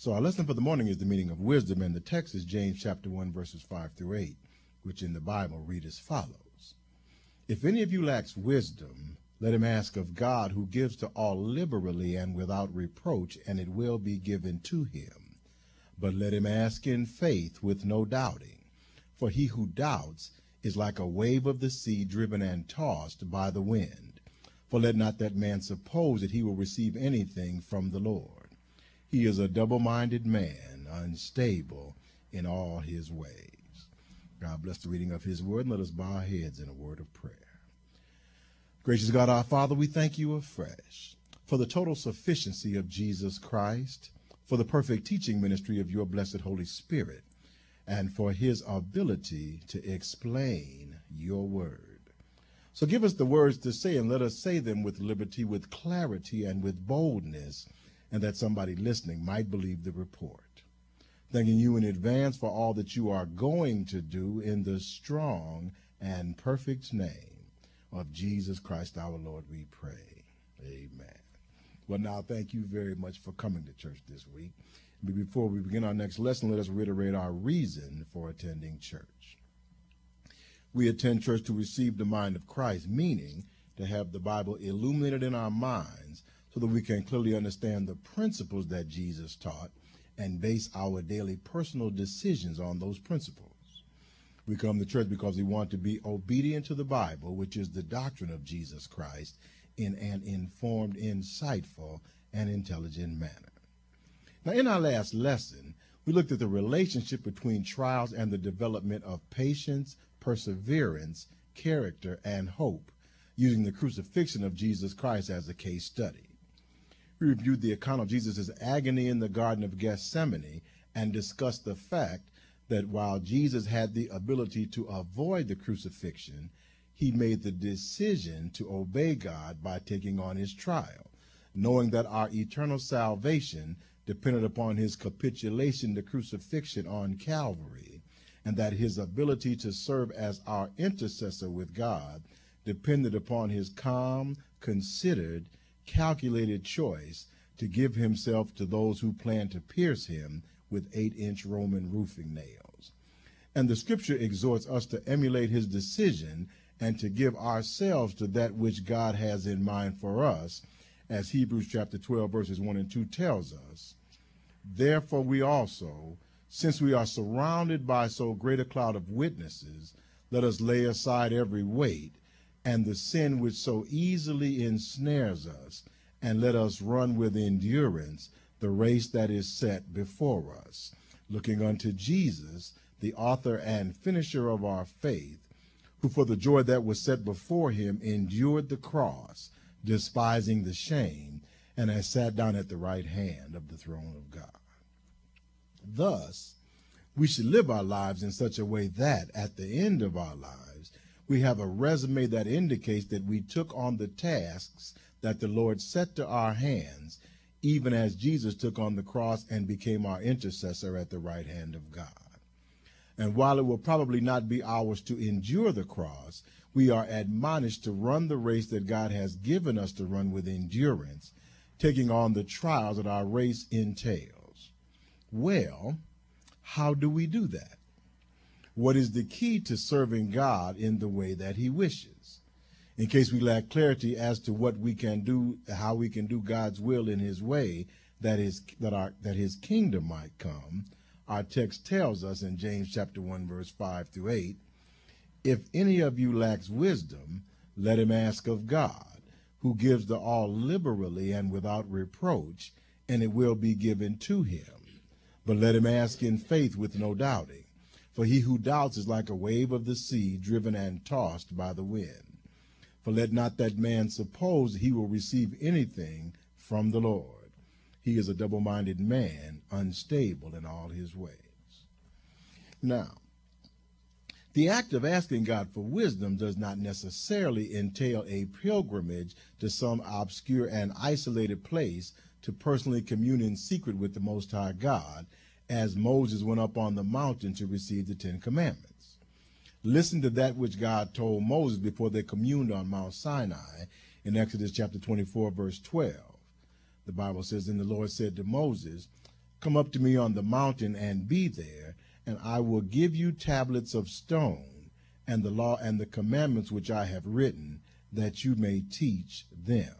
So our lesson for the morning is the meaning of wisdom, and the text is James chapter 1, verses 5 through 8, which in the Bible read as follows. If any of you lacks wisdom, let him ask of God, who gives to all liberally and without reproach, and it will be given to him. But let him ask in faith with no doubting. For he who doubts is like a wave of the sea driven and tossed by the wind. For let not that man suppose that he will receive anything from the Lord. He is a double minded man, unstable in all his ways. God bless the reading of his word, and let us bow our heads in a word of prayer. Gracious God, our Father, we thank you afresh for the total sufficiency of Jesus Christ, for the perfect teaching ministry of your blessed Holy Spirit, and for his ability to explain your word. So give us the words to say and let us say them with liberty, with clarity, and with boldness, and that somebody listening might believe the report. Thanking you in advance for all that you are going to do in the strong and perfect name of Jesus Christ our Lord, we pray. Amen. Well, now, thank you very much for coming to church this week. Before we begin our next lesson, let us reiterate our reason for attending church. We attend church to receive the mind of Christ, meaning to have the Bible illuminated in our minds so that we can clearly understand the principles that Jesus taught and base our daily personal decisions on those principles. We come to church because we want to be obedient to the Bible, which is the doctrine of Jesus Christ, in an informed, insightful, and intelligent manner. Now, in our last lesson, we looked at the relationship between trials and the development of patience, perseverance, character, and hope, using the crucifixion of Jesus Christ as a case study. We reviewed the account of Jesus' agony in the Garden of Gethsemane and discussed the fact that while Jesus had the ability to avoid the crucifixion, he made the decision to obey God by taking on his trial, knowing that our eternal salvation depended upon his capitulation to crucifixion on Calvary, and that his ability to serve as our intercessor with God depended upon his calm, considered, calculated choice to give himself to those who plan to pierce him with eight inch Roman roofing nails. And the scripture exhorts us to emulate his decision and to give ourselves to that which God has in mind for us, as Hebrews chapter 12, verses 1 and 2 tells us. Therefore, we also, since we are surrounded by so great a cloud of witnesses, let us lay aside every weight and the sin which so easily ensnares us, and let us run with endurance the race that is set before us, looking unto Jesus, the author and finisher of our faith, who for the joy that was set before him endured the cross, despising the shame, and has sat down at the right hand of the throne of God. Thus, we should live our lives in such a way that at the end of our lives, we have a resume that indicates that we took on the tasks that the Lord set to our hands, even as Jesus took on the cross and became our intercessor at the right hand of God. And while it will probably not be ours to endure the cross, we are admonished to run the race that God has given us to run with endurance, taking on the trials that our race entails. Well, how do we do that? What is the key to serving God in the way that he wishes? In case we lack clarity as to what we can do, how we can do God's will in his way, that is that our that his kingdom might come, our text tells us in James chapter 1 verse 5 through 8, if any of you lacks wisdom, let him ask of God, who gives to all liberally and without reproach, and it will be given to him. But let him ask in faith with no doubting. For he who doubts is like a wave of the sea driven and tossed by the wind. For let not that man suppose he will receive anything from the Lord. He is a double minded man, unstable in all his ways. Now, the act of asking God for wisdom does not necessarily entail a pilgrimage to some obscure and isolated place to personally commune in secret with the Most High God, as Moses went up on the mountain to receive the Ten Commandments. Listen to that which God told Moses before they communed on Mount Sinai in Exodus chapter 24, verse 12. The Bible says, And the Lord said to Moses, Come up to me on the mountain and be there, and I will give you tablets of stone, and the law and the commandments which I have written, that you may teach them.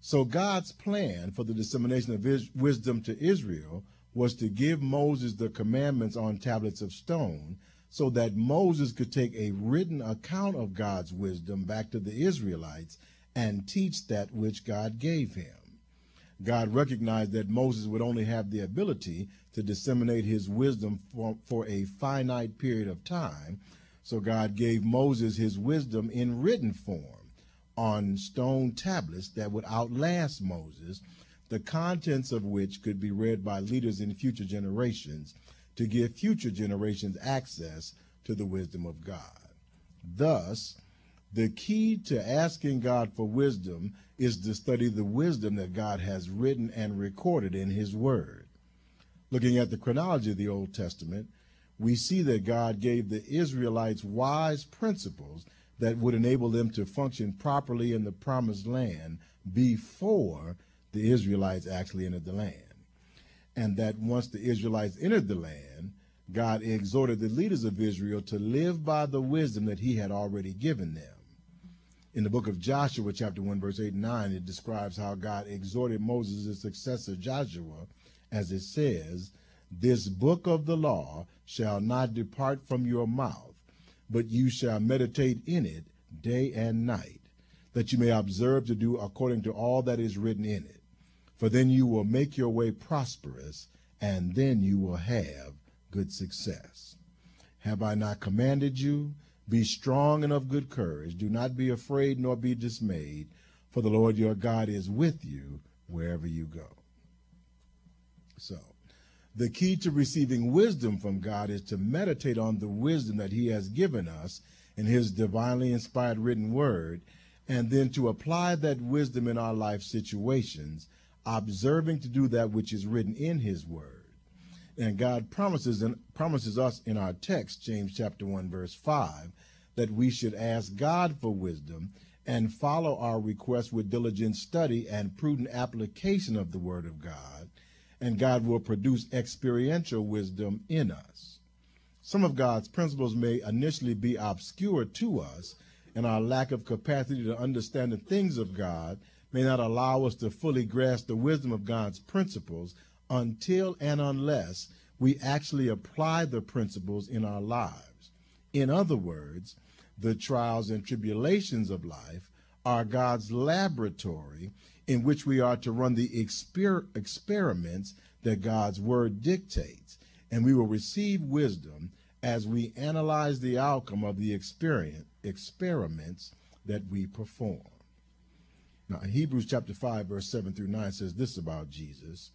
So God's plan for the dissemination of wisdom to Israel was to give Moses the commandments on tablets of stone so that Moses could take a written account of God's wisdom back to the Israelites and teach that which God gave him. God recognized that Moses would only have the ability to disseminate his wisdom for, for, a finite period of time, so God gave Moses his wisdom in written form on stone tablets that would outlast Moses, the contents of which could be read by leaders in future generations to give future generations access to the wisdom of God. Thus, the key to asking God for wisdom is to study the wisdom that God has written and recorded in His Word. Looking at the chronology of the Old Testament, we see that God gave the Israelites wise principles that would enable them to function properly in the promised land before the Israelites actually entered the land. And that once the Israelites entered the land, God exhorted the leaders of Israel to live by the wisdom that he had already given them. In the book of Joshua, chapter 1, verse 8 and 9, it describes how God exhorted Moses' successor Joshua, as it says, This book of the law shall not depart from your mouth but you shall meditate in it day and night, that you may observe to do according to all that is written in it. For then you will make your way prosperous, and then you will have good success. Have I not commanded you? Be strong and of good courage. Do not be afraid nor be dismayed, for the Lord your God is with you wherever you go. So, the key to receiving wisdom from God is to meditate on the wisdom that He has given us in His divinely inspired written word, and then to apply that wisdom in our life situations, observing to do that which is written in His word. And God promises and promises us in our text, James chapter 1, verse 5, that we should ask God for wisdom and follow our request with diligent study and prudent application of the word of God and God will produce experiential wisdom in us. Some of God's principles may initially be obscure to us, and our lack of capacity to understand the things of God may not allow us to fully grasp the wisdom of God's principles until and unless we actually apply the principles in our lives. In other words, the trials and tribulations of life are God's laboratory in which we are to run the exper- experiments that God's word dictates, and we will receive wisdom as we analyze the outcome of the experience, experiments that we perform. Now, Hebrews chapter 5, verse 7 through 9 says this about Jesus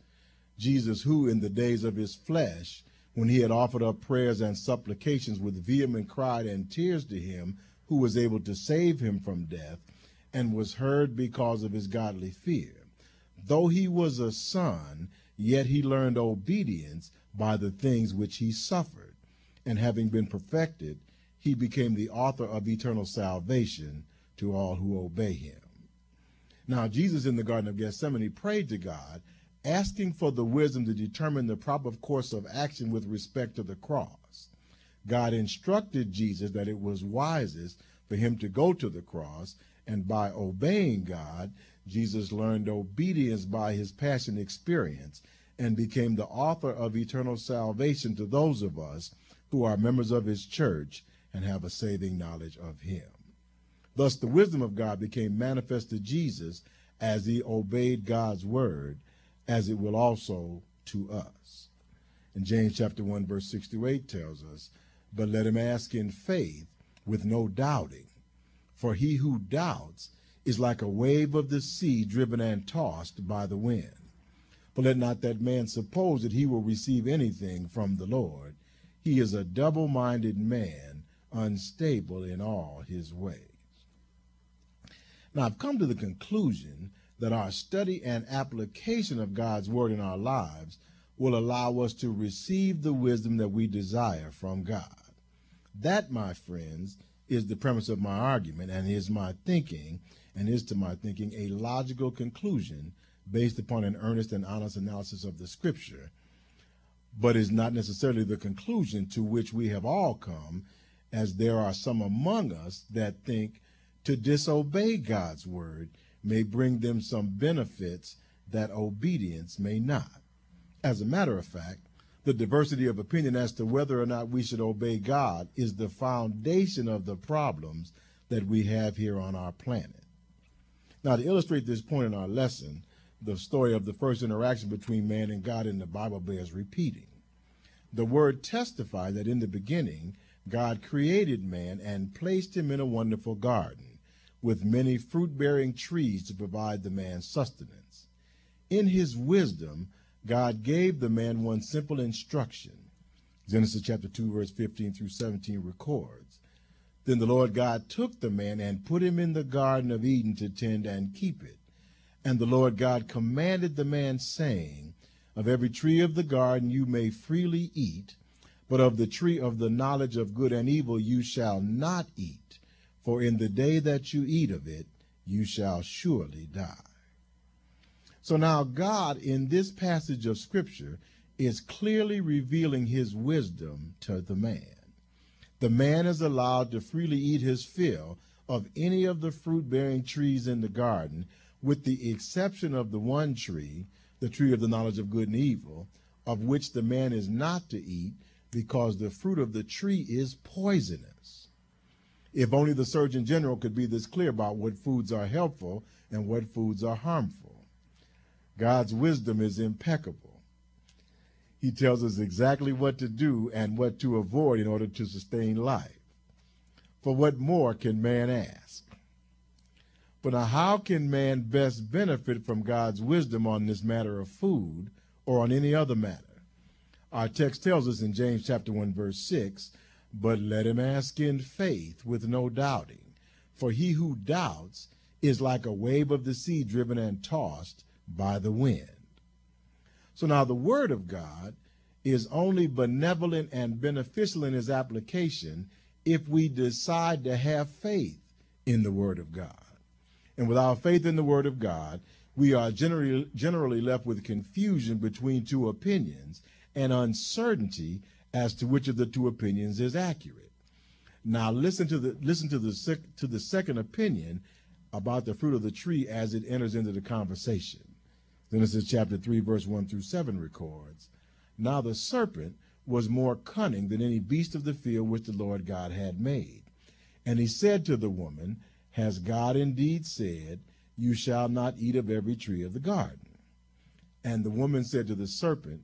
Jesus, who in the days of his flesh, when he had offered up prayers and supplications with vehement cry and tears to him who was able to save him from death, and was heard because of his godly fear. Though he was a son, yet he learned obedience by the things which he suffered. And having been perfected, he became the author of eternal salvation to all who obey him. Now, Jesus in the Garden of Gethsemane prayed to God, asking for the wisdom to determine the proper course of action with respect to the cross. God instructed Jesus that it was wisest for him to go to the cross and by obeying God, Jesus learned obedience by his passion experience and became the author of eternal salvation to those of us who are members of his church and have a saving knowledge of him. Thus, the wisdom of God became manifest to Jesus as he obeyed God's word, as it will also to us. And James chapter 1, verse 6 to 8 tells us, But let him ask in faith with no doubting. For he who doubts is like a wave of the sea driven and tossed by the wind. For let not that man suppose that he will receive anything from the Lord. He is a double minded man, unstable in all his ways. Now, I've come to the conclusion that our study and application of God's word in our lives will allow us to receive the wisdom that we desire from God. That, my friends, is the premise of my argument and is my thinking and is to my thinking a logical conclusion based upon an earnest and honest analysis of the scripture, but is not necessarily the conclusion to which we have all come, as there are some among us that think to disobey God's word may bring them some benefits that obedience may not. As a matter of fact, the diversity of opinion as to whether or not we should obey God is the foundation of the problems that we have here on our planet. Now, to illustrate this point in our lesson, the story of the first interaction between man and God in the Bible bears repeating. The word testifies that in the beginning, God created man and placed him in a wonderful garden with many fruit bearing trees to provide the man sustenance. In his wisdom, God gave the man one simple instruction. Genesis chapter 2, verse 15 through 17 records. Then the Lord God took the man and put him in the Garden of Eden to tend and keep it. And the Lord God commanded the man, saying, Of every tree of the garden you may freely eat, but of the tree of the knowledge of good and evil you shall not eat, for in the day that you eat of it, you shall surely die. So now, God, in this passage of Scripture, is clearly revealing his wisdom to the man. The man is allowed to freely eat his fill of any of the fruit bearing trees in the garden, with the exception of the one tree, the tree of the knowledge of good and evil, of which the man is not to eat, because the fruit of the tree is poisonous. If only the Surgeon General could be this clear about what foods are helpful and what foods are harmful. God's wisdom is impeccable. He tells us exactly what to do and what to avoid in order to sustain life. For what more can man ask? But now, how can man best benefit from God's wisdom on this matter of food or on any other matter? Our text tells us in James chapter 1 verse 6, but let him ask in faith with no doubting. For he who doubts is like a wave of the sea driven and tossed by the wind. So now the Word of God is only benevolent and beneficial in its application if we decide to have faith in the Word of God. And without faith in the Word of God, we are generally, generally left with confusion between two opinions and uncertainty as to which of the two opinions is accurate. Now listen to the listen to the sec, to the second opinion about the fruit of the tree as it enters into the conversation. Genesis chapter 3, verse 1 through 7 records Now the serpent was more cunning than any beast of the field which the Lord God had made. And he said to the woman, Has God indeed said, You shall not eat of every tree of the garden? And the woman said to the serpent,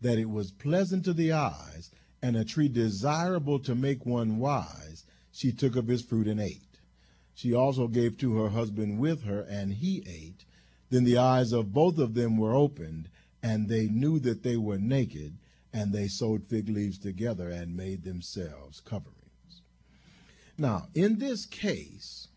that it was pleasant to the eyes, and a tree desirable to make one wise, she took of its fruit and ate. She also gave to her husband with her, and he ate. Then the eyes of both of them were opened, and they knew that they were naked, and they sewed fig leaves together and made themselves coverings. Now, in this case,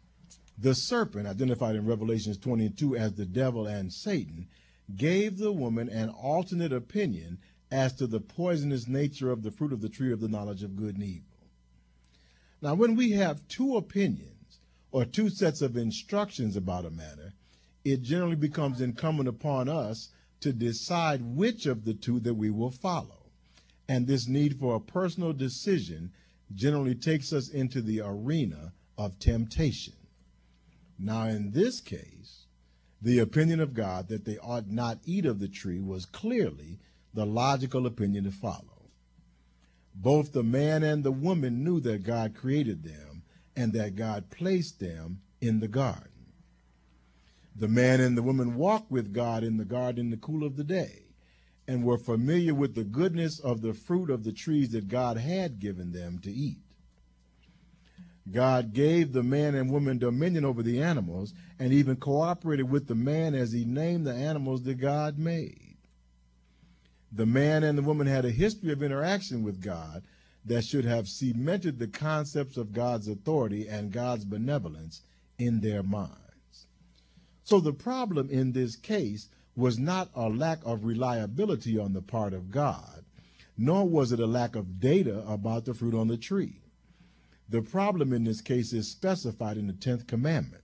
the serpent, identified in Revelations 22 as the devil and Satan, gave the woman an alternate opinion as to the poisonous nature of the fruit of the tree of the knowledge of good and evil. Now, when we have two opinions or two sets of instructions about a matter, it generally becomes incumbent upon us to decide which of the two that we will follow. And this need for a personal decision generally takes us into the arena of temptation. Now, in this case, the opinion of God that they ought not eat of the tree was clearly the logical opinion to follow. Both the man and the woman knew that God created them and that God placed them in the garden. The man and the woman walked with God in the garden in the cool of the day and were familiar with the goodness of the fruit of the trees that God had given them to eat. God gave the man and woman dominion over the animals and even cooperated with the man as he named the animals that God made. The man and the woman had a history of interaction with God that should have cemented the concepts of God's authority and God's benevolence in their minds. So the problem in this case was not a lack of reliability on the part of God, nor was it a lack of data about the fruit on the tree. The problem in this case is specified in the 10th commandment.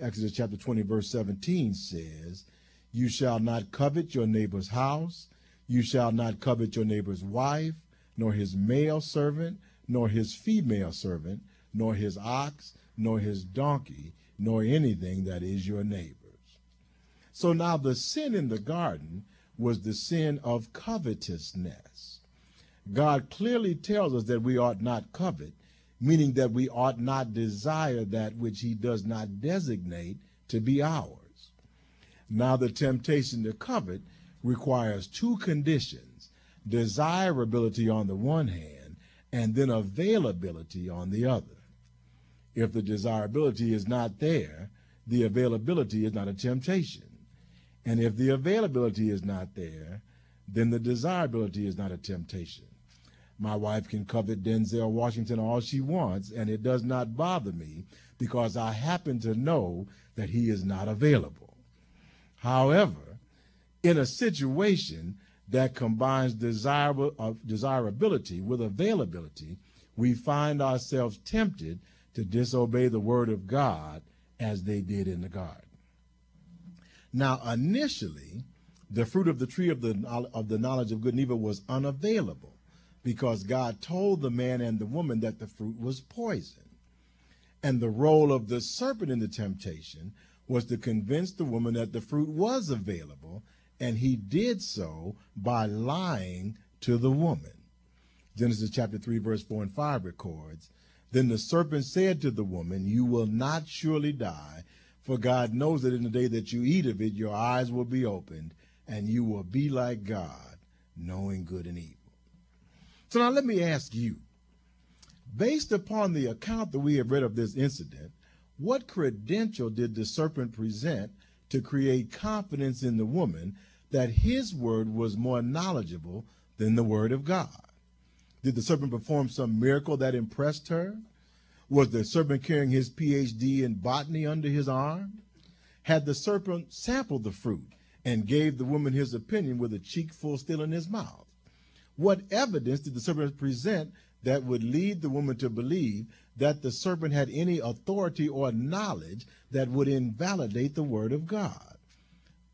Exodus chapter 20, verse 17 says, You shall not covet your neighbor's house, you shall not covet your neighbor's wife, nor his male servant, nor his female servant, nor his ox, nor his donkey, nor anything that is your neighbor's. So now the sin in the garden was the sin of covetousness. God clearly tells us that we ought not covet, meaning that we ought not desire that which he does not designate to be ours. Now, the temptation to covet requires two conditions desirability on the one hand, and then availability on the other. If the desirability is not there, the availability is not a temptation. And if the availability is not there, then the desirability is not a temptation. My wife can covet Denzel Washington all she wants, and it does not bother me because I happen to know that he is not available. However, in a situation that combines desirable, uh, desirability with availability, we find ourselves tempted to disobey the word of God as they did in the garden. Now, initially, the fruit of the tree of the, of the knowledge of good and evil was unavailable because God told the man and the woman that the fruit was poison. And the role of the serpent in the temptation was to convince the woman that the fruit was available, and he did so by lying to the woman. Genesis chapter 3, verse 4 and 5 records Then the serpent said to the woman, You will not surely die, for God knows that in the day that you eat of it, your eyes will be opened, and you will be like God, knowing good and evil. So now let me ask you, based upon the account that we have read of this incident, what credential did the serpent present to create confidence in the woman that his word was more knowledgeable than the word of God? Did the serpent perform some miracle that impressed her? Was the serpent carrying his PhD in botany under his arm? Had the serpent sampled the fruit and gave the woman his opinion with a cheek full still in his mouth? What evidence did the serpent present that would lead the woman to believe that the serpent had any authority or knowledge that would invalidate the word of God?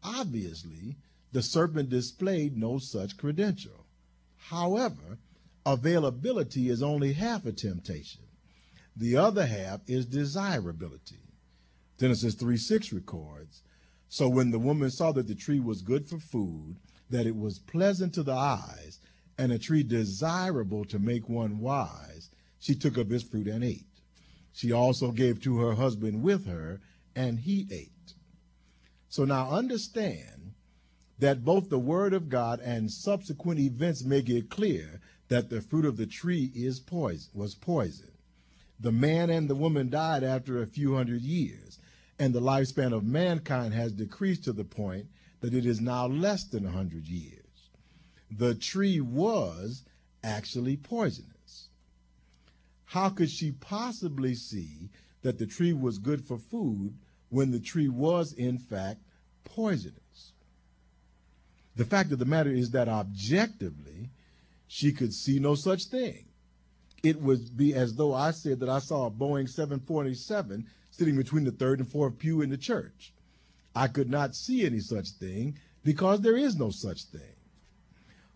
Obviously, the serpent displayed no such credential. However, availability is only half a temptation. The other half is desirability. Genesis 3 6 records So when the woman saw that the tree was good for food, that it was pleasant to the eyes, and a tree desirable to make one wise, she took of its fruit and ate. She also gave to her husband with her, and he ate. So now understand that both the word of God and subsequent events make it clear that the fruit of the tree is poison, was poison. The man and the woman died after a few hundred years, and the lifespan of mankind has decreased to the point that it is now less than a hundred years the tree was actually poisonous. How could she possibly see that the tree was good for food when the tree was, in fact, poisonous? The fact of the matter is that objectively, she could see no such thing. It would be as though I said that I saw a Boeing 747 sitting between the third and fourth pew in the church. I could not see any such thing because there is no such thing.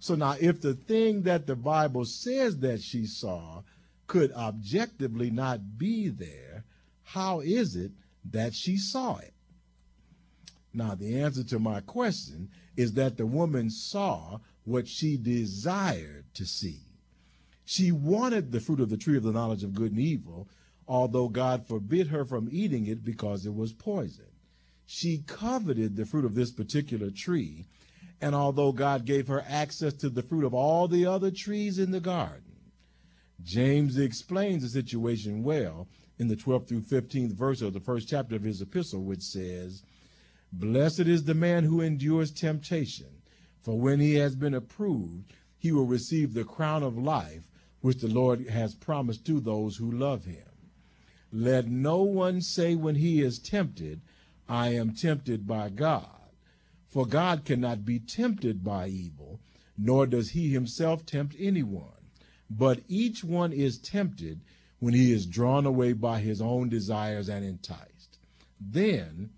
So now, if the thing that the Bible says that she saw could objectively not be there, how is it that she saw it? Now, the answer to my question is that the woman saw what she desired to see. She wanted the fruit of the tree of the knowledge of good and evil, although God forbid her from eating it because it was poison. She coveted the fruit of this particular tree and although God gave her access to the fruit of all the other trees in the garden, James explains the situation well in the 12th through 15th verse of the first chapter of his epistle, which says, Blessed is the man who endures temptation, for when he has been approved, he will receive the crown of life which the Lord has promised to those who love him. Let no one say when he is tempted, I am tempted by God. For God cannot be tempted by evil, nor does he himself tempt anyone. But each one is tempted when he is drawn away by his own desires and enticed. Then,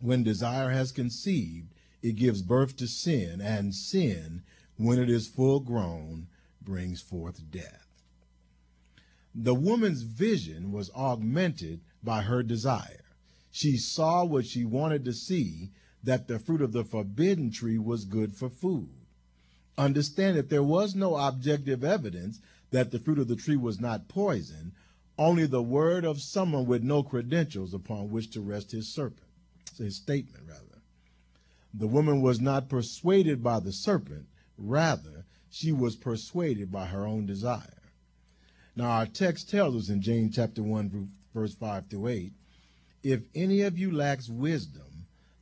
when desire has conceived, it gives birth to sin, and sin, when it is full grown, brings forth death. The woman's vision was augmented by her desire. She saw what she wanted to see, that the fruit of the forbidden tree was good for food. Understand that there was no objective evidence that the fruit of the tree was not poison, only the word of someone with no credentials upon which to rest his serpent, his statement rather. The woman was not persuaded by the serpent, rather, she was persuaded by her own desire. Now our text tells us in James chapter 1 verse 5 through 8, if any of you lacks wisdom,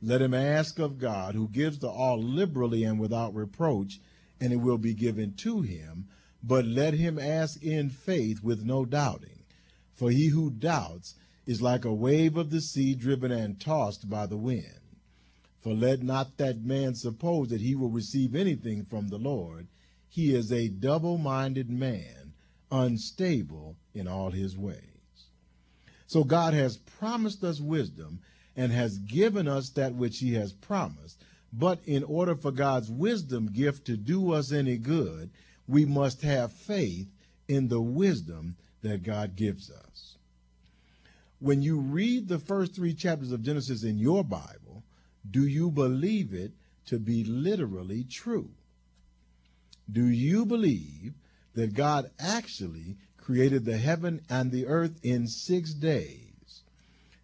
let him ask of God, who gives to all liberally and without reproach, and it will be given to him. But let him ask in faith with no doubting. For he who doubts is like a wave of the sea driven and tossed by the wind. For let not that man suppose that he will receive anything from the Lord. He is a double minded man, unstable in all his ways. So God has promised us wisdom and has given us that which he has promised. But in order for God's wisdom gift to do us any good, we must have faith in the wisdom that God gives us. When you read the first three chapters of Genesis in your Bible, do you believe it to be literally true? Do you believe that God actually created the heaven and the earth in six days,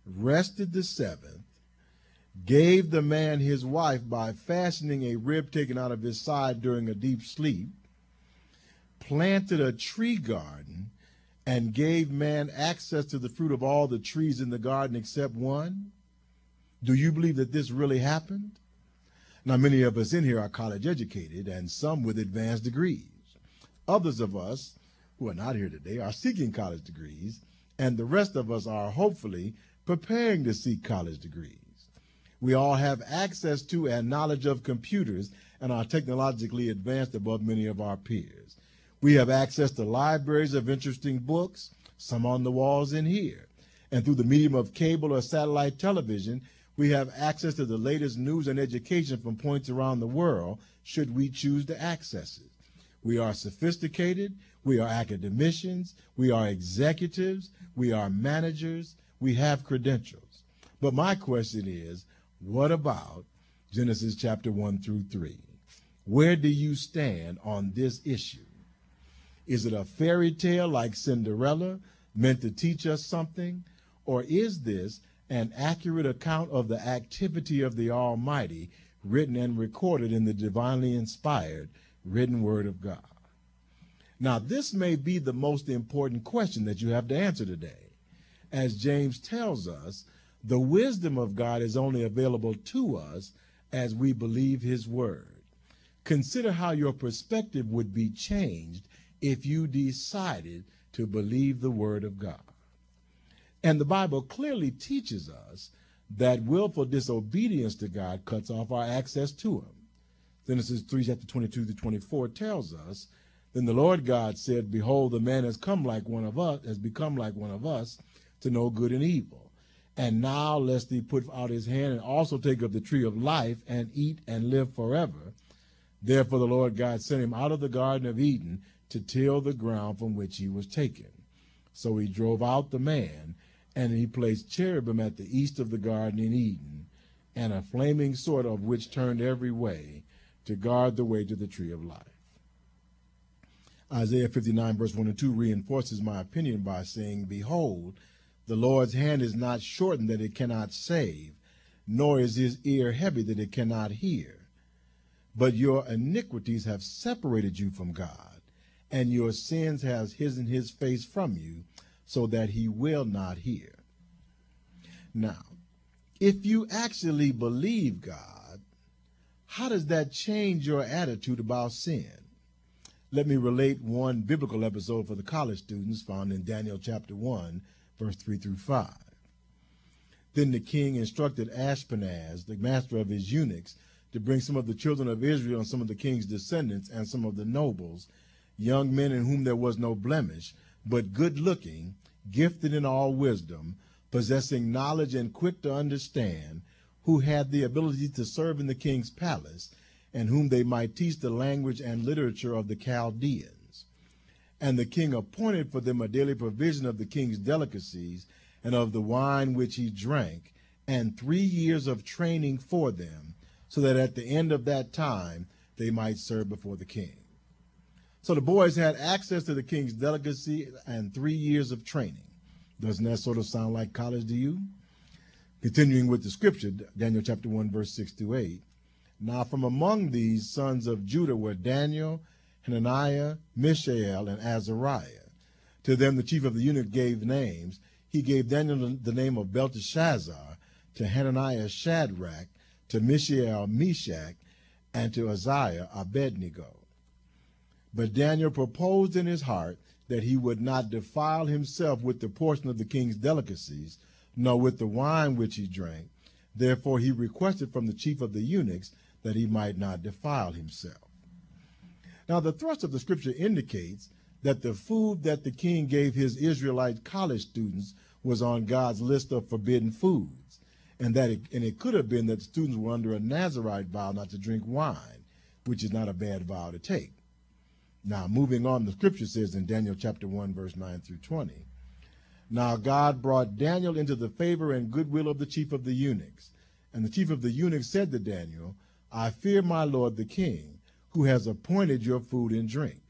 rested the seventh, gave the man his wife by fastening a rib taken out of his side during a deep sleep, planted a tree garden, and gave man access to the fruit of all the trees in the garden except one? Do you believe that this really happened? Now, many of us in here are college educated and some with advanced degrees. Others of us who are not here today are seeking college degrees, and the rest of us are hopefully preparing to seek college degrees. We all have access to and knowledge of computers and are technologically advanced above many of our peers. We have access to libraries of interesting books, some on the walls in here. And through the medium of cable or satellite television, we have access to the latest news and education from points around the world, should we choose to access it. We are sophisticated, we are academicians, we are executives, we are managers, we have credentials. But my question is, what about Genesis chapter 1 through 3? Where do you stand on this issue? Is it a fairy tale like Cinderella meant to teach us something? Or is this an accurate account of the activity of the Almighty written and recorded in the divinely inspired written word of God? Now, this may be the most important question that you have to answer today. As James tells us, the wisdom of God is only available to us as we believe his word. Consider how your perspective would be changed if you decided to believe the word of God. And the Bible clearly teaches us that willful disobedience to God cuts off our access to him. Genesis 3, chapter 22 to 24 tells us, Then the Lord God said, Behold, the man has come like one of us, has become like one of us, to know good and evil. And now lest he put out his hand and also take of the tree of life and eat and live forever. Therefore the Lord God sent him out of the Garden of Eden to till the ground from which he was taken. So he drove out the man, and he placed cherubim at the east of the garden in Eden, and a flaming sword of which turned every way to guard the way to the tree of life. Isaiah 59, verse 1 and 2 reinforces my opinion by saying, Behold, the Lord's hand is not shortened that it cannot save, nor is his ear heavy that it cannot hear. But your iniquities have separated you from God, and your sins has hidden his face from you, so that he will not hear. Now, if you actually believe God, how does that change your attitude about sin? Let me relate one biblical episode for the college students found in Daniel chapter 1, verse 3 through 5. Then the king instructed Ashpenaz, the master of his eunuchs, to bring some of the children of Israel and some of the king's descendants and some of the nobles, young men in whom there was no blemish, but good looking, gifted in all wisdom, possessing knowledge and quick to understand, who had the ability to serve in the king's palace, and whom they might teach the language and literature of the Chaldeans. And the king appointed for them a daily provision of the king's delicacies and of the wine which he drank, and three years of training for them, so that at the end of that time they might serve before the king. So the boys had access to the king's delicacy and three years of training. Doesn't that sort of sound like college to you? Continuing with the scripture, Daniel chapter 1, verse 6 to 8. Now from among these sons of Judah were Daniel, Hananiah, Mishael, and Azariah. To them the chief of the eunuch gave names, he gave Daniel the name of Belteshazzar, to Hananiah Shadrach, to Mishael Meshach, and to Azariah Abednego. But Daniel proposed in his heart that he would not defile himself with the portion of the king's delicacies, nor with the wine which he drank. Therefore he requested from the chief of the eunuchs that he might not defile himself. Now the thrust of the scripture indicates that the food that the king gave his Israelite college students was on God's list of forbidden foods, and that it, and it could have been that the students were under a Nazarite vow not to drink wine, which is not a bad vow to take. Now, moving on, the scripture says in Daniel chapter 1, verse 9 through 20. Now God brought Daniel into the favor and goodwill of the chief of the eunuchs. And the chief of the eunuchs said to Daniel, I fear my lord the king, who has appointed your food and drink.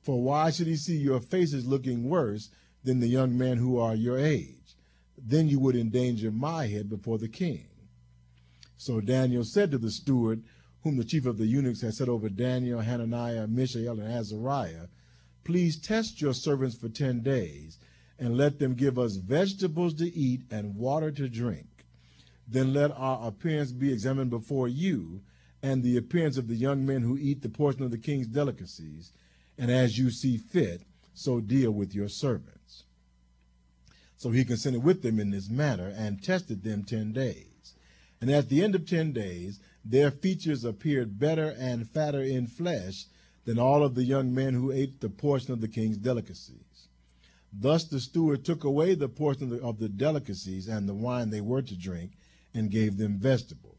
For why should he see your faces looking worse than the young men who are your age. Then you would endanger my head before the king. So Daniel said to the steward, whom the chief of the eunuchs had set over Daniel, Hananiah, Mishael, and Azariah, Please test your servants for ten days, and let them give us vegetables to eat and water to drink. Then let our appearance be examined before you, and the appearance of the young men who eat the portion of the king's delicacies, and as you see fit, so deal with your servants. So he consented with them in this matter and tested them ten days. And at the end of ten days, their features appeared better and fatter in flesh than all of the young men who ate the portion of the king's delicacies. Thus the steward took away the portion of the, of the delicacies and the wine they were to drink and gave them vegetables.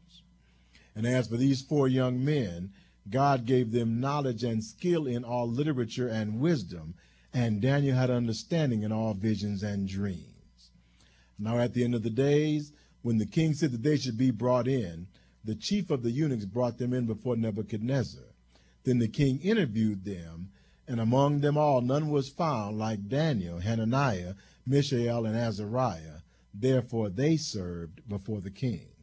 And as for these four young men, God gave them knowledge and skill in all literature and wisdom, and Daniel had understanding in all visions and dreams. Now at the end of the days, when the king said that they should be brought in, the chief of the eunuchs brought them in before Nebuchadnezzar. Then the king interviewed them, and among them all none was found like Daniel, Hananiah, Mishael, and Azariah. Therefore they served before the king.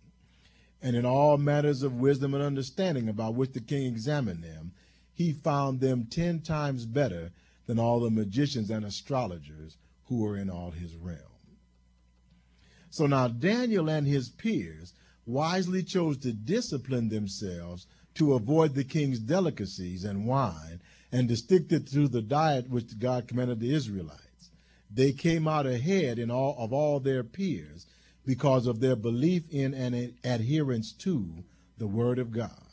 And in all matters of wisdom and understanding about which the king examined them, he found them ten times better than all the magicians and astrologers who were in all his realm. So now Daniel and his peers wisely chose to discipline themselves to avoid the king's delicacies and wine and to stick to the diet which God commanded the Israelites. They came out ahead in all of all their peers because of their belief in and adherence to the word of God.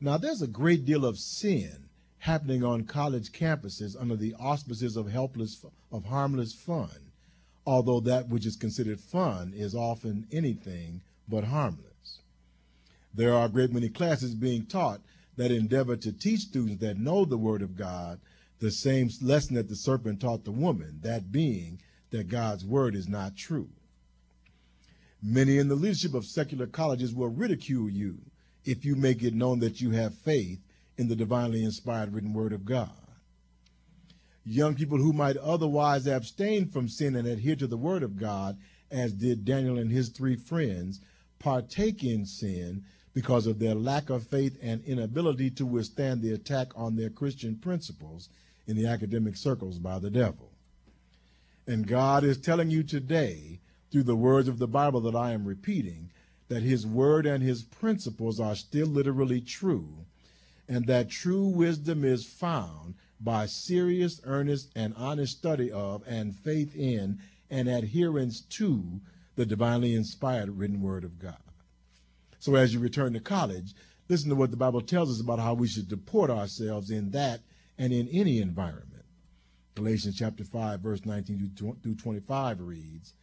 Now there's a great deal of sin happening on college campuses under the auspices of helpless of harmless fun although that which is considered fun is often anything but harmless. There are a great many classes being taught that endeavor to teach students that know the Word of God the same lesson that the serpent taught the woman, that being that God's Word is not true. Many in the leadership of secular colleges will ridicule you if you make it known that you have faith in the divinely inspired written Word of God young people who might otherwise abstain from sin and adhere to the word of God, as did Daniel and his three friends, partake in sin because of their lack of faith and inability to withstand the attack on their Christian principles in the academic circles by the devil. And God is telling you today, through the words of the Bible that I am repeating, that his word and his principles are still literally true, and that true wisdom is found by serious, earnest, and honest study of, and faith in, and adherence to the divinely inspired written word of God. So as you return to college, listen to what the Bible tells us about how we should deport ourselves in that and in any environment. Galatians chapter 5, verse 19 through 25 reads,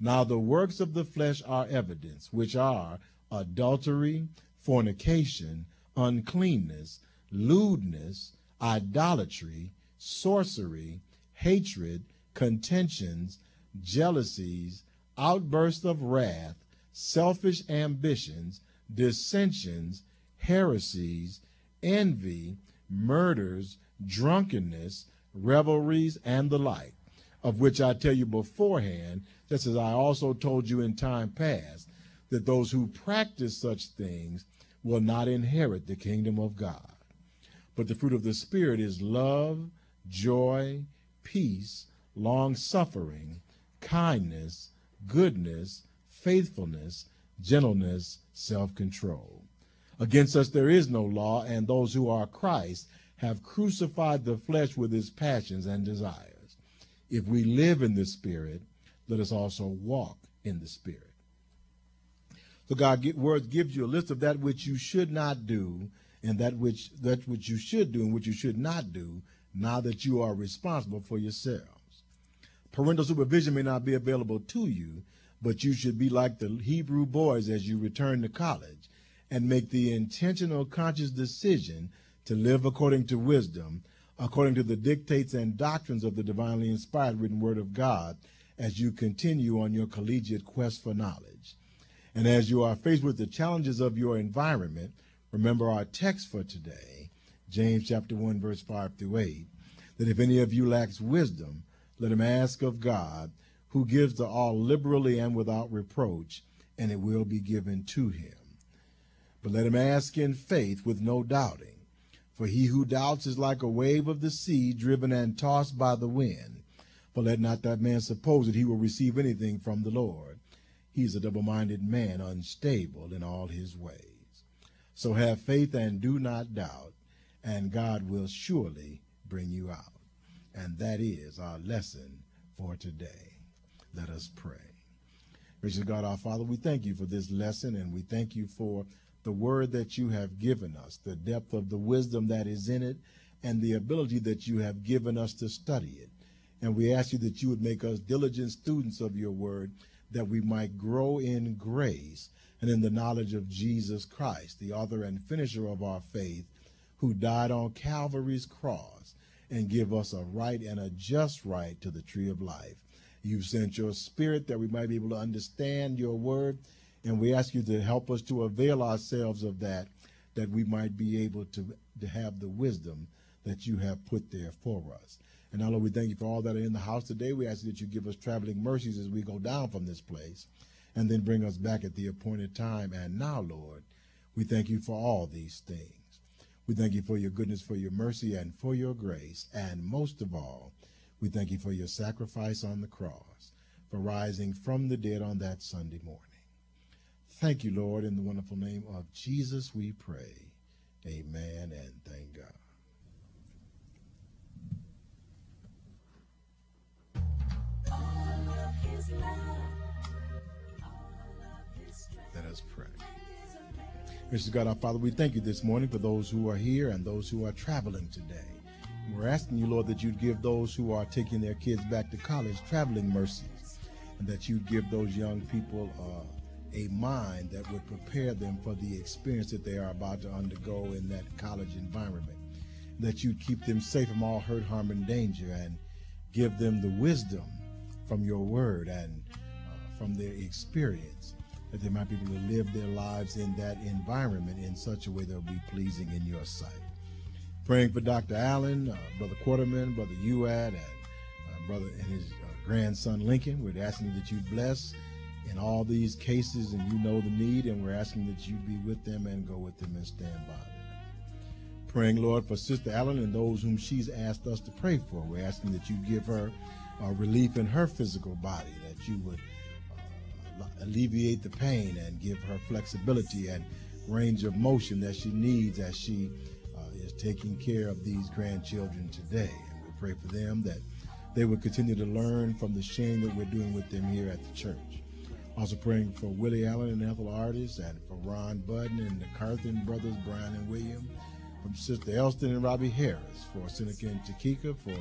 Now the works of the flesh are evidence, which are adultery, fornication, uncleanness, lewdness, idolatry, sorcery, hatred, contentions, jealousies, outbursts of wrath, selfish ambitions, dissensions, heresies, envy, murders, drunkenness, revelries, and the like, of which I tell you beforehand, just as I also told you in time past, that those who practice such things will not inherit the kingdom of God. But the fruit of the Spirit is love, joy, peace, long suffering, kindness, goodness, faithfulness, gentleness, self control. Against us there is no law, and those who are Christ have crucified the flesh with its passions and desires. If we live in the Spirit, let us also walk in the Spirit. So God's word gives you a list of that which you should not do and that which that which you should do and which you should not do now that you are responsible for yourselves. Parental supervision may not be available to you, but you should be like the Hebrew boys as you return to college and make the intentional conscious decision to live according to wisdom, according to the dictates and doctrines of the divinely inspired written word of God as you continue on your collegiate quest for knowledge. And as you are faced with the challenges of your environment, remember our text for today, James chapter 1 verse 5 through 8, that if any of you lacks wisdom, let him ask of God, who gives to all liberally and without reproach, and it will be given to him. But let him ask in faith with no doubting. For he who doubts is like a wave of the sea driven and tossed by the wind. For let not that man suppose that he will receive anything from the Lord. He is a double minded man, unstable in all his ways. So have faith and do not doubt, and God will surely bring you out. And that is our lesson for today. Let us pray. Gracious God, our Father, we thank you for this lesson, and we thank you for the word that you have given us, the depth of the wisdom that is in it, and the ability that you have given us to study it. And we ask you that you would make us diligent students of your word, that we might grow in grace and in the knowledge of Jesus Christ, the author and finisher of our faith, who died on Calvary's cross and give us a right and a just right to the tree of life. You've sent your spirit that we might be able to understand your word and we ask you to help us to avail ourselves of that, that we might be able to, to have the wisdom that you have put there for us. And now, Lord, we thank you for all that are in the house today. We ask that you give us traveling mercies as we go down from this place and then bring us back at the appointed time. And now, Lord, we thank you for all these things. We thank you for your goodness, for your mercy, and for your grace. And most of all, we thank you for your sacrifice on the cross, for rising from the dead on that Sunday morning. Thank you, Lord. In the wonderful name of Jesus, we pray. Amen and thank God. Let us pray. Mr. God, our Father, we thank you this morning for those who are here and those who are traveling today. We're asking you, Lord, that you'd give those who are taking their kids back to college traveling mercies, and that you'd give those young people uh, a mind that would prepare them for the experience that they are about to undergo in that college environment. That you'd keep them safe from all hurt, harm, and danger and give them the wisdom from your word and uh, from their experience that they might be able to live their lives in that environment in such a way that will be pleasing in your sight. Praying for Dr. Allen, uh, Brother Quarterman, Brother Uad, and uh, Brother and his uh, grandson Lincoln. We're asking that you bless in all these cases, and you know the need, and we're asking that you be with them and go with them and stand by them. Praying, Lord, for Sister Allen and those whom she's asked us to pray for. We're asking that you give her uh, relief in her physical body, that you would uh, alleviate the pain and give her flexibility and range of motion that she needs as she uh, is taking care of these grandchildren today. And we pray for them that they would continue to learn from the shame that we're doing with them here at the church. Also praying for Willie Allen and Ethel Artis and for Ron Budden and the Carthen brothers, Brian and William, from Sister Elston and Robbie Harris, for Seneca and Chiquita, for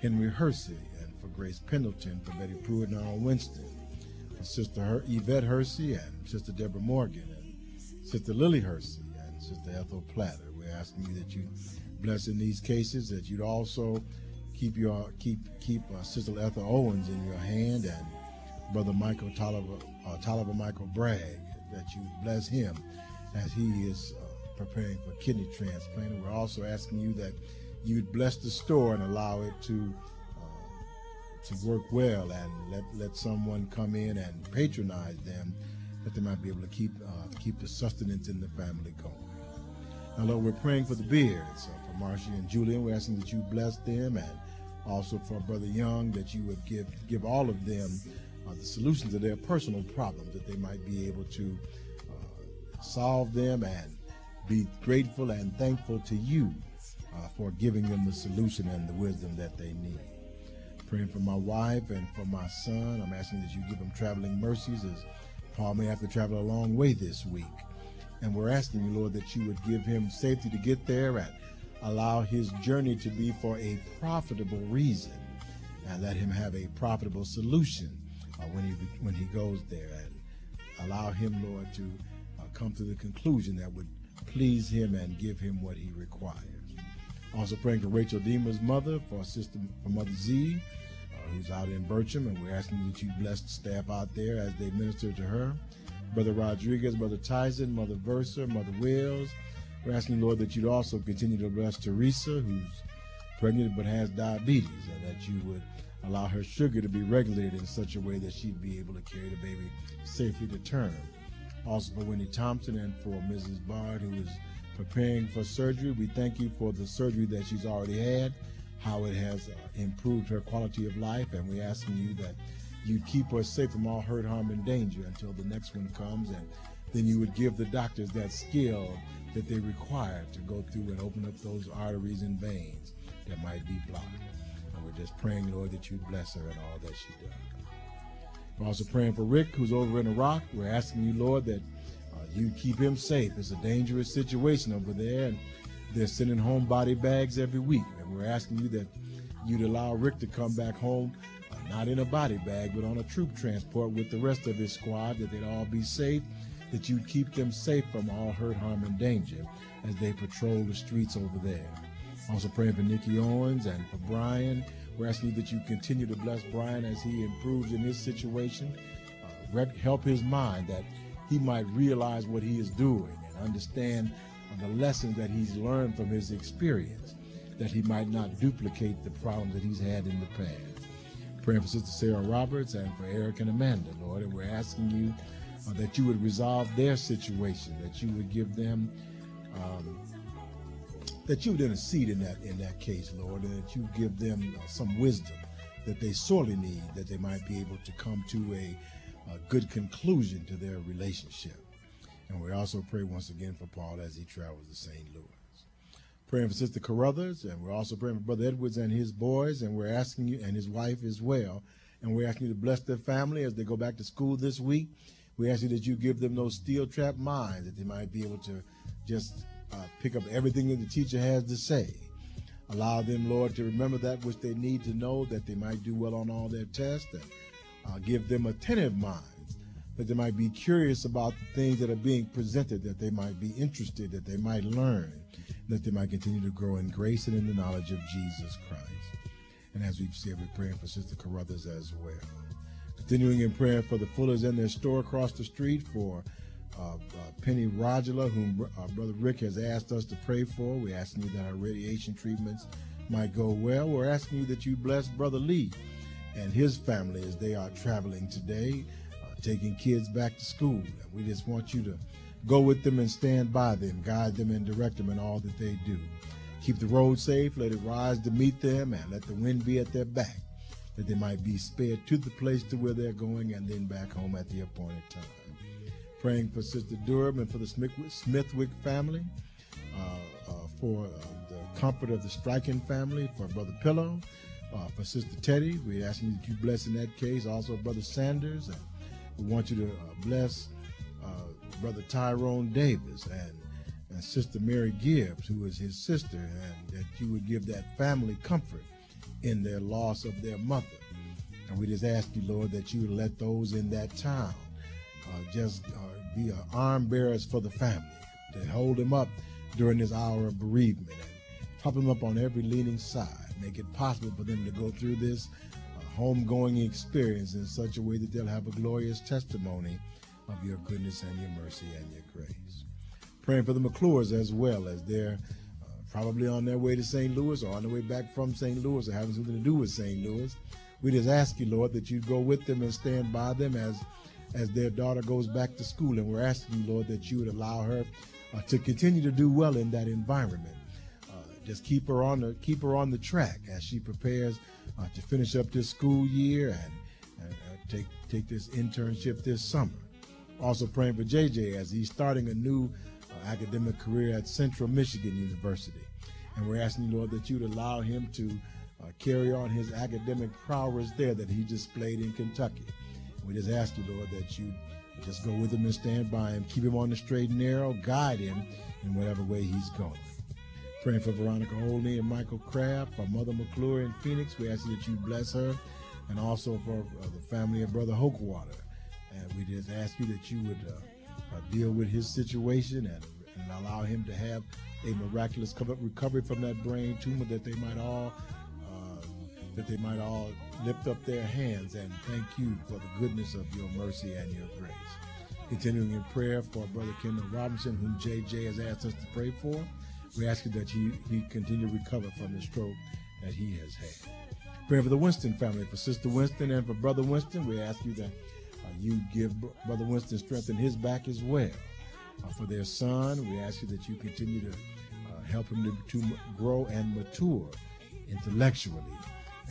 Henry Hersey, and for Grace Pendleton, for Betty Pruitt and Arnold Winston, for Sister Her- Yvette Hersey and Sister Deborah Morgan, and Sister Lily Hersey and Sister Ethel Platter. We're asking you that you bless in these cases, that you'd also keep your keep keep uh, Sister Ethel Owens in your hand and Brother Michael Tolliver, uh, Tolliver Michael Bragg, that you bless him as he is uh, preparing for kidney transplant. And we're also asking you that you'd bless the store and allow it to uh, to work well and let, let someone come in and patronize them that they might be able to keep uh, keep the sustenance in the family going. Now, Lord, we're praying for the Beards, uh, for Marcia and Julian. We're asking that you bless them and also for Brother Young, that you would give give all of them uh, the solution to their personal problems, that they might be able to uh, solve them and be grateful and thankful to you uh, for giving them the solution and the wisdom that they need. Praying for my wife and for my son. I'm asking that you give them traveling mercies as Paul may have to travel a long way this week. And we're asking you, Lord, that you would give him safety to get there and allow his journey to be for a profitable reason and let him have a profitable solution when he when he goes there and allow him, Lord, to uh, come to the conclusion that would please him and give him what he requires. Also praying for Rachel Deemer's mother, for sister, for Mother Z, uh, who's out in Bircham, and we're asking that you bless the staff out there as they minister to her. Brother Rodriguez, Brother Tyson, Mother Versa, Mother Wills. We're asking, Lord, that you'd also continue to bless Teresa, who's pregnant but has diabetes, and that you would allow her sugar to be regulated in such a way that she'd be able to carry the baby safely to term. Also for Winnie Thompson and for Mrs. Bard, who is preparing for surgery. We thank you for the surgery that she's already had, how it has uh, improved her quality of life, and we're asking you that you keep her safe from all hurt, harm, and danger until the next one comes, and then you would give the doctors that skill that they require to go through and open up those arteries and veins that might be blocked. We're just praying, Lord, that you bless her and all that she does. We're also praying for Rick, who's over in Iraq. We're asking you, Lord, that uh, you keep him safe. It's a dangerous situation over there, and they're sending home body bags every week. And we're asking you that you'd allow Rick to come back home, uh, not in a body bag, but on a troop transport with the rest of his squad, that they'd all be safe, that you'd keep them safe from all hurt, harm, and danger as they patrol the streets over there. Also praying for Nikki Owens and for Brian. We're asking you that you continue to bless Brian as he improves in his situation. Uh, help his mind that he might realize what he is doing and understand the lessons that he's learned from his experience, that he might not duplicate the problems that he's had in the past. Praying for Sister Sarah Roberts and for Eric and Amanda, Lord, and we're asking you uh, that you would resolve their situation, that you would give them um, that you would intercede in that in that case, Lord, and that you give them uh, some wisdom that they sorely need, that they might be able to come to a, a, good conclusion to their relationship. And we also pray once again for Paul as he travels to St. Louis. Praying for Sister Carruthers, and we're also praying for Brother Edwards and his boys, and we're asking you, and his wife as well, and we're asking you to bless their family as they go back to school this week. We ask you that you give them those steel trap minds, that they might be able to just uh, pick up everything that the teacher has to say. Allow them, Lord, to remember that which they need to know, that they might do well on all their tests, and uh, give them attentive minds, that they might be curious about the things that are being presented, that they might be interested, that they might learn, that they might continue to grow in grace and in the knowledge of Jesus Christ. And as we've said, we're praying for Sister Carruthers as well. Continuing in prayer for the Fullers in their store across the street, for uh, uh, Penny Rodula, whom uh, Brother Rick has asked us to pray for. We're asking you that our radiation treatments might go well. We're asking you that you bless Brother Lee and his family as they are traveling today taking kids back to school. And we just want you to go with them and stand by them, guide them and direct them in all that they do. Keep the road safe, let it rise to meet them, and let the wind be at their back, that they might be spared to the place to where they're going and then back home at the appointed time. Praying for Sister Durham and for the Smithwick family, uh, uh, for uh, the comfort of the striking family, for Brother Pillow, for Sister Teddy. We're asking you to bless in that case. Also, Brother Sanders. And we want you to bless Brother Tyrone Davis and, and Sister Mary Gibbs, who is his sister, and that you would give that family comfort in their loss of their mother. And we just ask you, Lord, that you would let those in that town uh, just uh, be arm bearers for the family, to hold them up during this hour of bereavement and prop them up on every leaning side make it possible for them to go through this uh, homegoing experience in such a way that they'll have a glorious testimony of your goodness and your mercy and your grace. Praying for the McClures as well as they're uh, probably on their way to St. Louis or on their way back from St. Louis or having something to do with St. Louis. We just ask you, Lord, that you go with them and stand by them as as their daughter goes back to school. And we're asking Lord, that you would allow her uh, to continue to do well in that environment just keep her on the keep her on the track as she prepares uh, to finish up this school year and, and uh, take take this internship this summer. Also praying for JJ as he's starting a new uh, academic career at Central Michigan University, and we're asking Lord, that you'd allow him to uh, carry on his academic prowess there that he displayed in Kentucky. We just ask you, Lord, that you just go with him and stand by him, keep him on the straight and narrow, guide him in whatever way he's going. Praying for Veronica Olney and Michael Craft, for Mother McClure in Phoenix. We ask that you bless her, and also for uh, the family of Brother Hokewater. And we just ask you that you would uh, uh, deal with his situation and, and, allow him to have a miraculous recovery from that brain tumor that they might all that they might all lift up their hands and thank you for the goodness of your mercy and your grace. Continuing in prayer for Brother Kendall Robinson, whom JJ has asked us to pray for. We ask you that he, he continue to recover from the stroke that he has had. Praying for the Winston family, for Sister Winston and for Brother Winston, we ask you that uh, you give Brother Winston strength in his back as well. Uh, for their son, we ask you that you continue to uh, help him to, to, grow and mature intellectually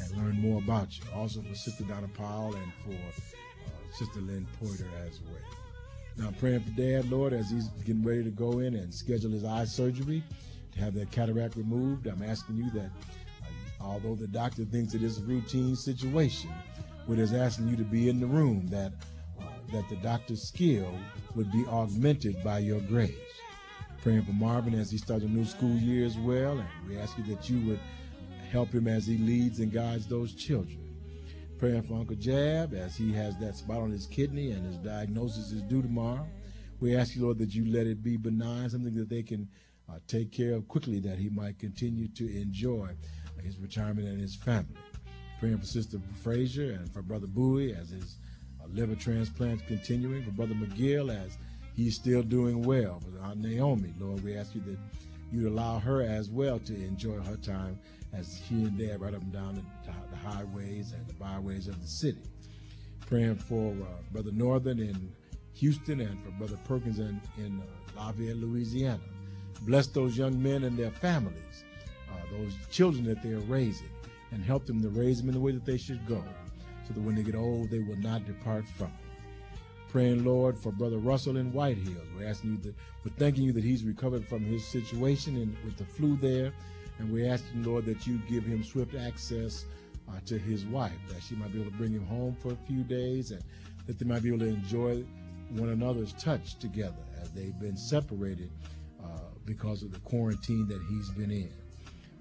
and learn more about you. Also for Sister Donna Powell and for uh, Sister Lynn Porter as well. Now I'm praying for Dad, Lord, as he's getting ready to go in and schedule his eye surgery to have that cataract removed. I'm asking you that, uh, although the doctor thinks it is a routine situation, we're just asking you to be in the room that uh, that the doctor's skill would be augmented by your grace. Praying for Marvin as he starts a new school year as well, and we ask you that you would help him as he leads and guides those children. Praying for Uncle Jab as he has that spot on his kidney and his diagnosis is due tomorrow. We ask you, Lord, that you let it be benign, something that they can uh, take care of quickly that he might continue to enjoy his retirement and his family. Praying for Sister Frazier and for Brother Bowie as his uh, liver transplant continuing, for Brother McGill as he's still doing well. For Naomi, Lord, we ask you that you allow her as well to enjoy her time as she and Dad right up and down the, the highways and the byways of the city. Praying for uh, Brother Northern in Houston and for Brother Perkins in, in uh, Lafayette, Louisiana. Bless those young men and their families, uh, those children that they're raising, and help them to raise them in the way that they should go, so that when they get old, they will not depart from it. Praying, Lord, for Brother Russell in White Hills. We're asking you that, we're thanking you that he's recovered from his situation and with the flu there, and we're asking, Lord, that you give him swift access uh, to his wife, that she might be able to bring him home for a few days, and that they might be able to enjoy one another's touch together as they've been separated because of the quarantine that he's been in.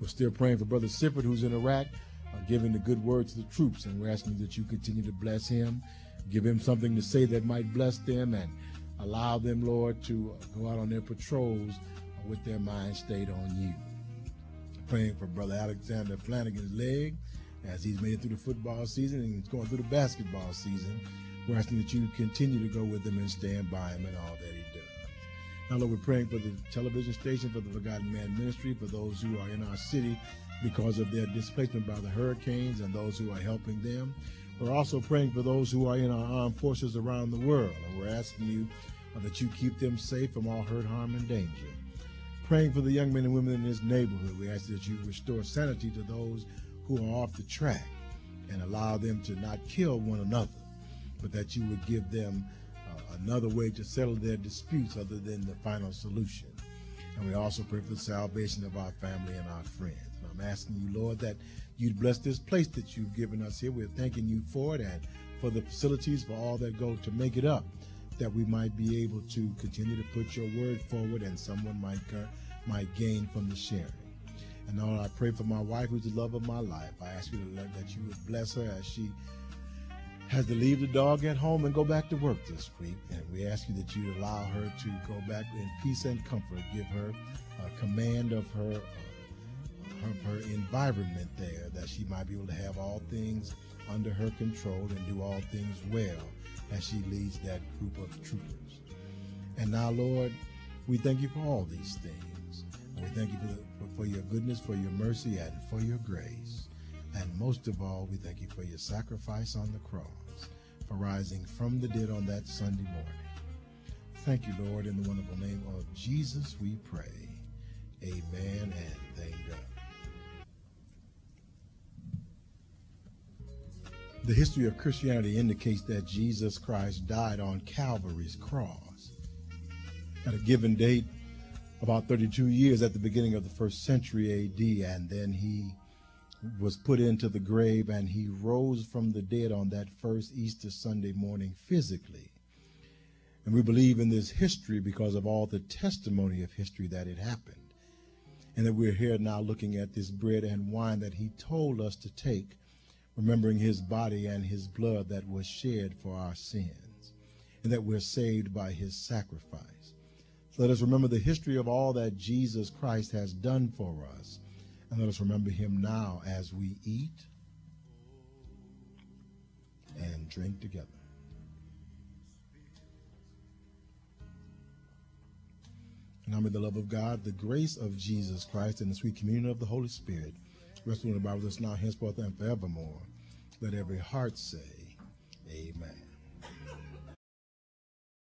We're still praying for Brother Sifford, who's in Iraq, uh, giving the good word to the troops, and we're asking that you continue to bless him, give him something to say that might bless them, and allow them, Lord, to uh, go out on their patrols uh, with their mind stayed on you. Praying for Brother Alexander Flanagan's leg as he's made it through the football season and he's going through the basketball season. We're asking that you continue to go with him and stand by him in all that he does. now, Lord, we're praying for the television station, for the Forgotten Man Ministry, for those who are in our city because of their displacement by the hurricanes and those who are helping them. We're also praying for those who are in our armed forces around the world, and we're asking you that you keep them safe from all hurt, harm, and danger. Praying for the young men and women in this neighborhood, we ask that you restore sanity to those who are off the track and allow them to not kill one another, but that you would give them uh, another way to settle their disputes other than the final solution. And we also pray for the salvation of our family and our friends. And I'm asking you, Lord, that you'd bless this place that you've given us here. We're thanking you for it and for the facilities, for all that go to make it up, that we might be able to continue to put your word forward and someone might, uh, might gain from the sharing. And Lord, I pray for my wife, who's the love of my life. I ask you to let, that you would bless her as she has to leave the dog at home and go back to work this week. And we ask you that you allow her to go back in peace and comfort. Give her a command of her, uh, her, her environment there, that she might be able to have all things under her control and do all things well as she leads that group of troopers. And now, Lord, we thank you for all these things. We thank you for, the, for, for your goodness, for your mercy, and for your grace. And most of all, we thank you for your sacrifice on the cross, for rising from the dead on that Sunday morning. Thank you, Lord, in the wonderful name of Jesus we pray. Amen and thank God. The history of Christianity indicates that Jesus Christ died on Calvary's cross. At a given date, about 32 years at the beginning of the first century AD, and then he was put into the grave and he rose from the dead on that first Easter Sunday morning physically. And we believe in this history because of all the testimony of history that it happened. And that we're here now looking at this bread and wine that he told us to take, remembering his body and his blood that was shed for our sins, and that we're saved by his sacrifice. So let us remember the history of all that Jesus Christ has done for us and let us remember him now as we eat and drink together. And now may the love of God, the grace of Jesus Christ, and the sweet communion of the Holy Spirit rest on the Bible us now, henceforth, and forevermore. Let every heart say, Amen.